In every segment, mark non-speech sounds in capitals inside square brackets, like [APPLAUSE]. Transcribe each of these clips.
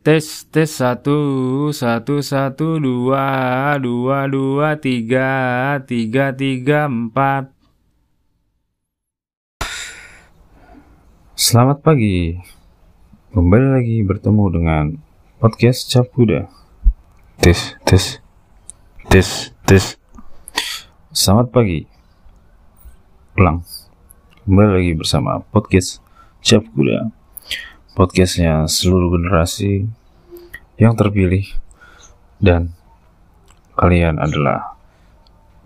Tes tes satu satu satu dua dua dua tiga tiga tiga empat. Selamat pagi. Kembali lagi bertemu dengan podcast Cap Kuda. Tes tes tes tes. Selamat pagi. Ulang. Kembali lagi bersama podcast Cap Kuda podcastnya seluruh generasi yang terpilih dan kalian adalah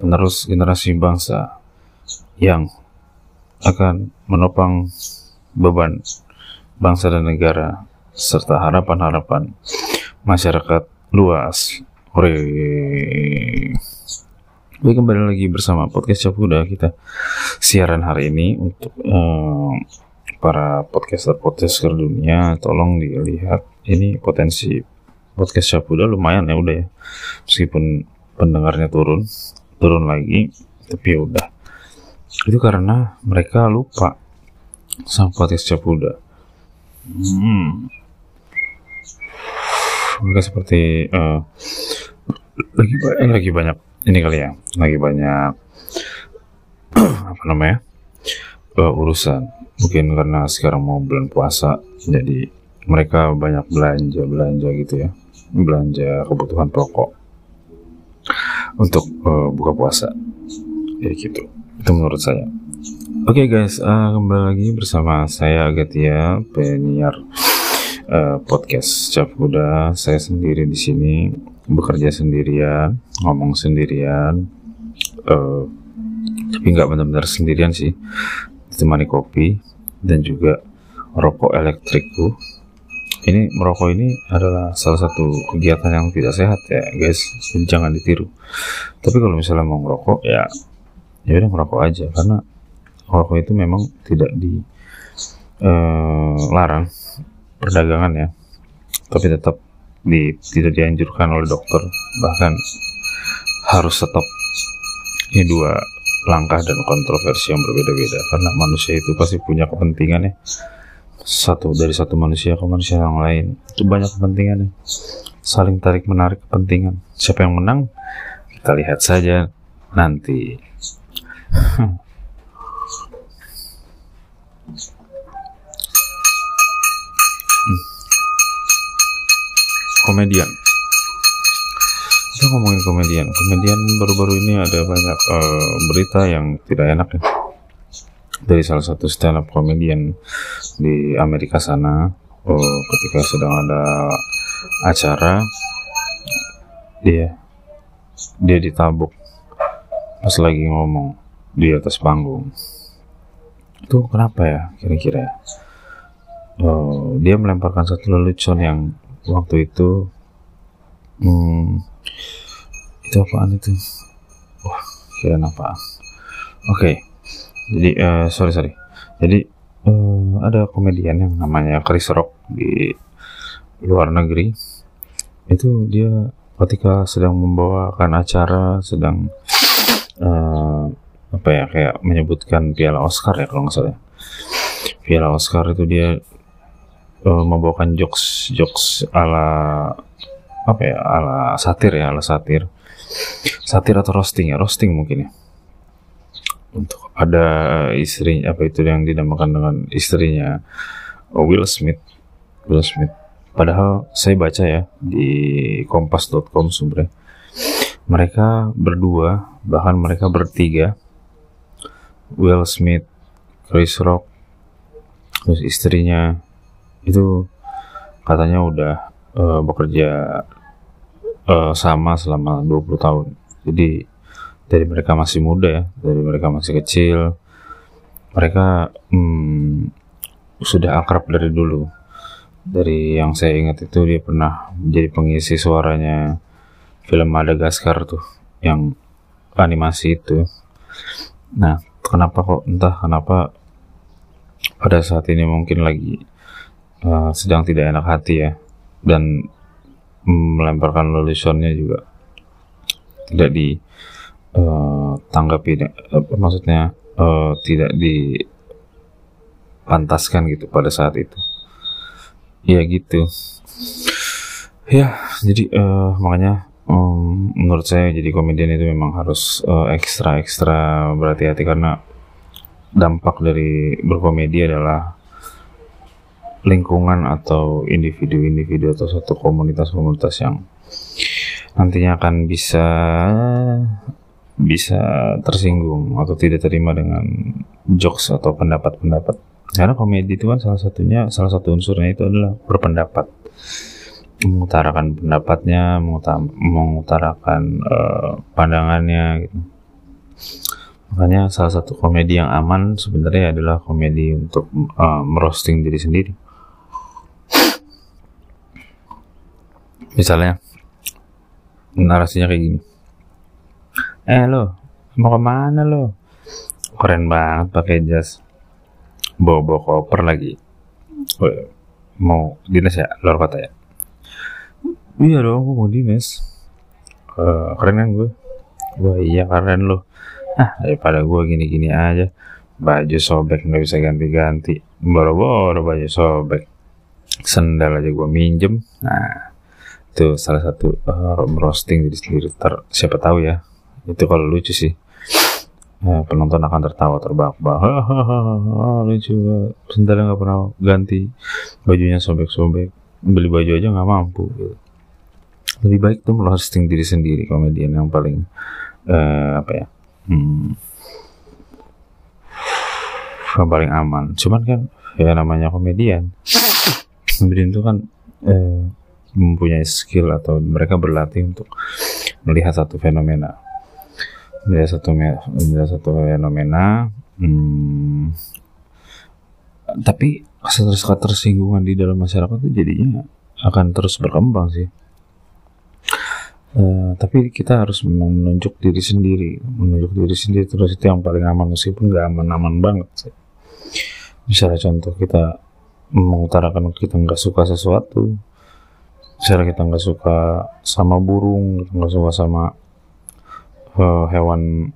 penerus generasi bangsa yang akan menopang beban bangsa dan negara serta harapan-harapan masyarakat luas. Hore. Baik kembali lagi bersama podcast Capuda kita siaran hari ini untuk um, para podcaster-podcaster dunia tolong dilihat. Ini potensi podcast Syapuda lumayan ya udah ya. Meskipun pendengarnya turun turun lagi tapi ya udah. Itu karena mereka lupa sama podcast Syapuda hmm. mereka seperti uh, lagi banyak lagi banyak ini kali ya lagi banyak [CLEARS THROAT] apa namanya uh, urusan mungkin karena sekarang mau bulan puasa jadi mereka banyak belanja belanja gitu ya. Belanja kebutuhan pokok untuk uh, buka puasa. Ya gitu. Itu menurut saya. Oke okay guys uh, kembali lagi bersama saya Agatia penyiar uh, podcast Cap Kuda saya sendiri di sini bekerja sendirian ngomong sendirian. Uh, tapi nggak benar-benar sendirian sih ditemani kopi dan juga rokok elektrikku. Ini merokok ini adalah salah satu kegiatan yang tidak sehat ya guys. Jadi jangan ditiru. Tapi kalau misalnya mau ngerokok ya ya udah ngerokok aja. Karena rokok itu memang tidak dilarang eh, perdagangan ya. Tapi tetap di, tidak dianjurkan oleh dokter. Bahkan harus stop ini dua langkah dan kontroversi yang berbeda-beda. Karena manusia itu pasti punya kepentingan ya. Satu dari satu manusia ke manusia yang lain. Itu banyak kepentingan ya. Saling tarik menarik kepentingan. Siapa yang menang kita lihat saja nanti. Hmm. komedian kita ngomongin komedian. Komedian baru-baru ini ada banyak uh, berita yang tidak enak ya. Dari salah satu stand up komedian di Amerika sana uh, ketika sedang ada acara dia dia ditabuk. Pas lagi ngomong di atas panggung. Itu kenapa ya kira-kira uh, dia melemparkan satu lelucon yang waktu itu hmm, itu apaan itu? Wah kira apa oke jadi uh, sorry sorry. Jadi uh, ada komedian yang namanya Chris Rock di luar negeri. Itu dia ketika sedang membawakan acara sedang uh, apa ya kayak menyebutkan piala Oscar ya kalau nggak salah piala Oscar itu dia uh, membawakan jokes jokes ala apa ya ala satir ya ala satir satir atau roasting ya? Roasting mungkin ya. Untuk ada istri apa itu yang dinamakan dengan istrinya Will Smith. Will Smith. Padahal saya baca ya di kompas.com sumbernya. Mereka berdua bahkan mereka bertiga Will Smith Chris Rock terus istrinya itu katanya udah uh, bekerja uh, sama selama 20 tahun. Jadi dari mereka masih muda ya, dari mereka masih kecil, mereka hmm, sudah akrab dari dulu. Dari yang saya ingat itu dia pernah menjadi pengisi suaranya film Madagaskar tuh, yang animasi itu. Nah, kenapa kok entah kenapa pada saat ini mungkin lagi uh, sedang tidak enak hati ya dan melemparkan leluconnya juga. Tidak ditanggapi eh, uh, maksudnya uh, tidak dipantaskan gitu pada saat itu. Ya gitu. Ya jadi uh, makanya um, menurut saya jadi komedian itu memang harus uh, ekstra ekstra berhati-hati karena dampak dari berkomedi adalah lingkungan atau individu-individu atau satu komunitas-komunitas yang nantinya akan bisa bisa tersinggung atau tidak terima dengan jokes atau pendapat-pendapat karena komedi itu kan salah satunya salah satu unsurnya itu adalah berpendapat mengutarakan pendapatnya, mengutarakan uh, pandangannya gitu. Makanya salah satu komedi yang aman sebenarnya adalah komedi untuk uh, merosting diri sendiri. Misalnya narasinya kayak gini. Eh lo, mau ke mana lo? Keren banget pakai jas. Bawa-bawa koper lagi. Mau dinas ya, luar kota ya? iya dong gue mau dinas uh, keren kan gue wah iya keren loh ah daripada gue gini-gini aja baju sobek nggak bisa ganti-ganti boro-boro baju sobek sendal aja gue minjem nah itu salah satu uh, roasting diri sendiri. Ter siapa tahu ya. Itu kalau lucu sih. Uh, penonton akan tertawa terbahak-bahak lucu. Sendalnya nggak pernah ganti bajunya sobek-sobek. Beli baju aja nggak mampu gitu. Lebih baik tuh merosting diri sendiri komedian yang paling uh, apa ya hmm, yang paling aman. Cuman kan ya namanya komedian. Komedian itu kan eh, mempunyai skill atau mereka berlatih untuk melihat satu fenomena melihat satu melihat satu fenomena hmm, tapi ketersinggungan di dalam masyarakat itu jadinya akan terus berkembang sih Uh, tapi kita harus menunjuk diri sendiri, menunjuk diri sendiri terus itu yang paling aman meskipun nggak aman-aman banget sih. Misalnya contoh kita mengutarakan kita nggak suka sesuatu, misalnya kita nggak suka sama burung, nggak suka sama uh, hewan,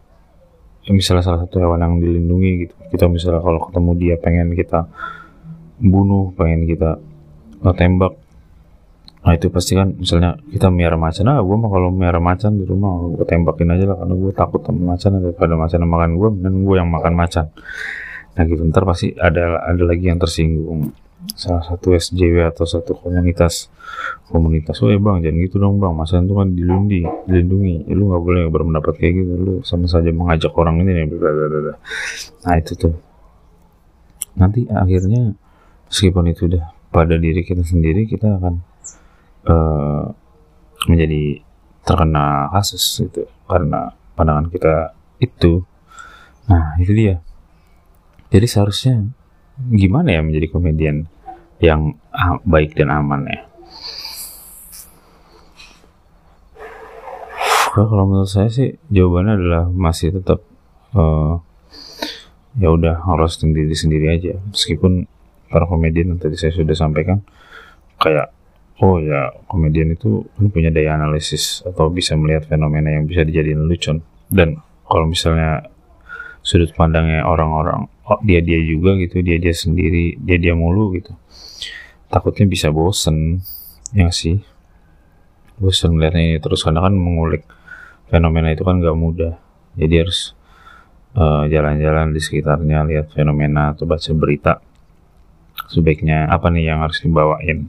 misalnya salah satu hewan yang dilindungi gitu. Kita misalnya kalau ketemu dia pengen kita bunuh, pengen kita uh, tembak, Nah itu pasti kan misalnya kita miara macan, ah gue mah kalau miara macan di rumah gue tembakin aja lah karena gue takut sama macan daripada macan yang makan gue dan gue yang makan macan. Nah gitu ntar pasti ada ada lagi yang tersinggung. Salah satu SJW atau satu komunitas komunitas, oh ya bang jangan gitu dong bang, macan itu kan dilindungi, dilindungi, ya, lu nggak boleh berpendapat kayak gitu, lu sama saja mengajak orang ini nih, nah itu tuh. Nanti akhirnya meskipun itu udah pada diri kita sendiri kita akan uh, menjadi terkena kasus itu. Karena pandangan kita itu. Nah itu dia. Jadi seharusnya gimana ya menjadi komedian yang baik dan aman ya? Kalau menurut saya sih jawabannya adalah masih tetap uh, ya udah harus sendiri sendiri aja. Meskipun para komedian yang tadi saya sudah sampaikan kayak oh ya komedian itu kan punya daya analisis atau bisa melihat fenomena yang bisa dijadikan lucu dan kalau misalnya sudut pandangnya orang-orang oh, dia dia juga gitu dia dia sendiri dia dia mulu gitu takutnya bisa bosen ya sih bosen melihatnya terus karena kan mengulik fenomena itu kan gak mudah jadi harus eh, jalan-jalan uh, di sekitarnya lihat fenomena atau baca berita sebaiknya apa nih yang harus dibawain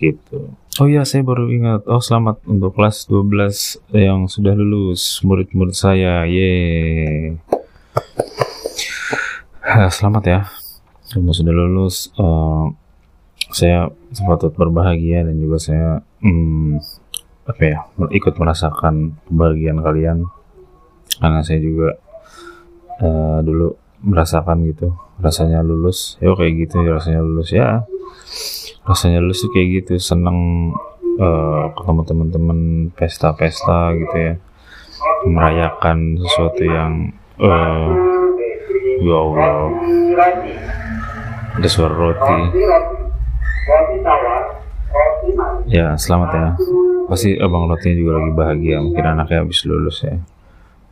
gitu. Oh iya, saya baru ingat. Oh, selamat untuk kelas 12 yang sudah lulus, murid-murid saya. Ye. Selamat ya. Kamu sudah lulus. Uh, saya sepatut berbahagia dan juga saya hmm, apa ya ikut merasakan kebahagiaan kalian karena saya juga uh, dulu merasakan gitu rasanya lulus ya kayak gitu rasanya lulus ya rasanya lu sih kayak gitu seneng uh, ketemu teman-teman pesta-pesta gitu ya merayakan sesuatu yang uh, ya Allah. Ada suara roti. Ya selamat ya. Pasti abang rotinya juga lagi bahagia. Mungkin anaknya habis lulus ya.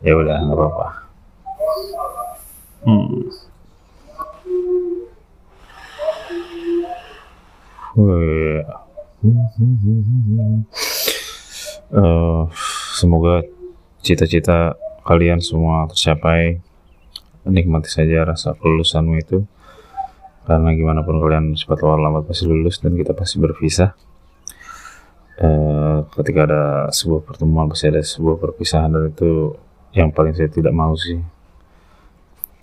Ya udah nggak apa-apa. Hmm. uh, semoga cita-cita kalian semua tercapai nikmati saja rasa kelulusanmu itu. Karena gimana pun kalian cepat atau lambat pasti lulus dan kita pasti berpisah. Uh, ketika ada sebuah pertemuan pasti ada sebuah perpisahan dan itu yang paling saya tidak mau sih.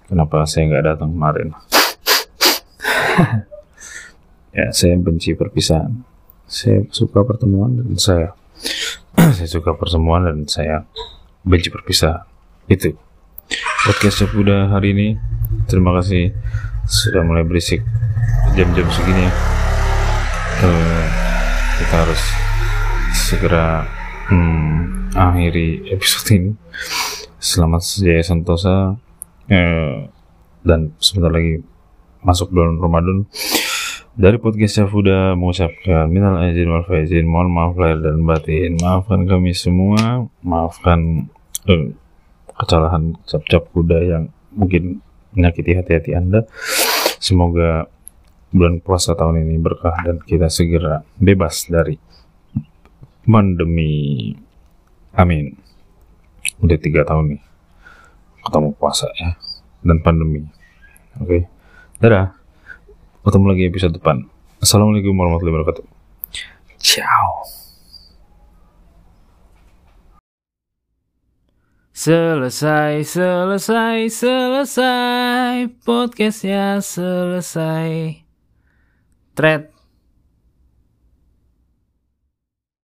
Kenapa saya nggak datang kemarin? [LAUGHS] Ya saya benci perpisahan. Saya suka pertemuan dan saya [CLEARS THROAT] saya suka pertemuan dan saya benci perpisahan. Itu podcast udah hari ini. Terima kasih sudah mulai berisik jam-jam segini. Uh, kita harus segera hmm, akhiri episode ini. Selamat Jaya Santosa. Uh, dan sebentar lagi masuk bulan Ramadan. Dari podcast Syafuda mengucapkan minal aizin wal faizin mohon maaf lahir dan batin. Maafkan kami semua. Maafkan uh, kesalahan cap-cap kuda yang mungkin menyakiti hati-hati anda semoga bulan puasa tahun ini berkah dan kita segera bebas dari pandemi amin udah tiga tahun nih ketemu puasa ya dan pandemi oke okay. dadah Ketemu lagi episode depan. Assalamualaikum warahmatullahi wabarakatuh. Ciao. Selesai, selesai, selesai. Podcastnya selesai. Thread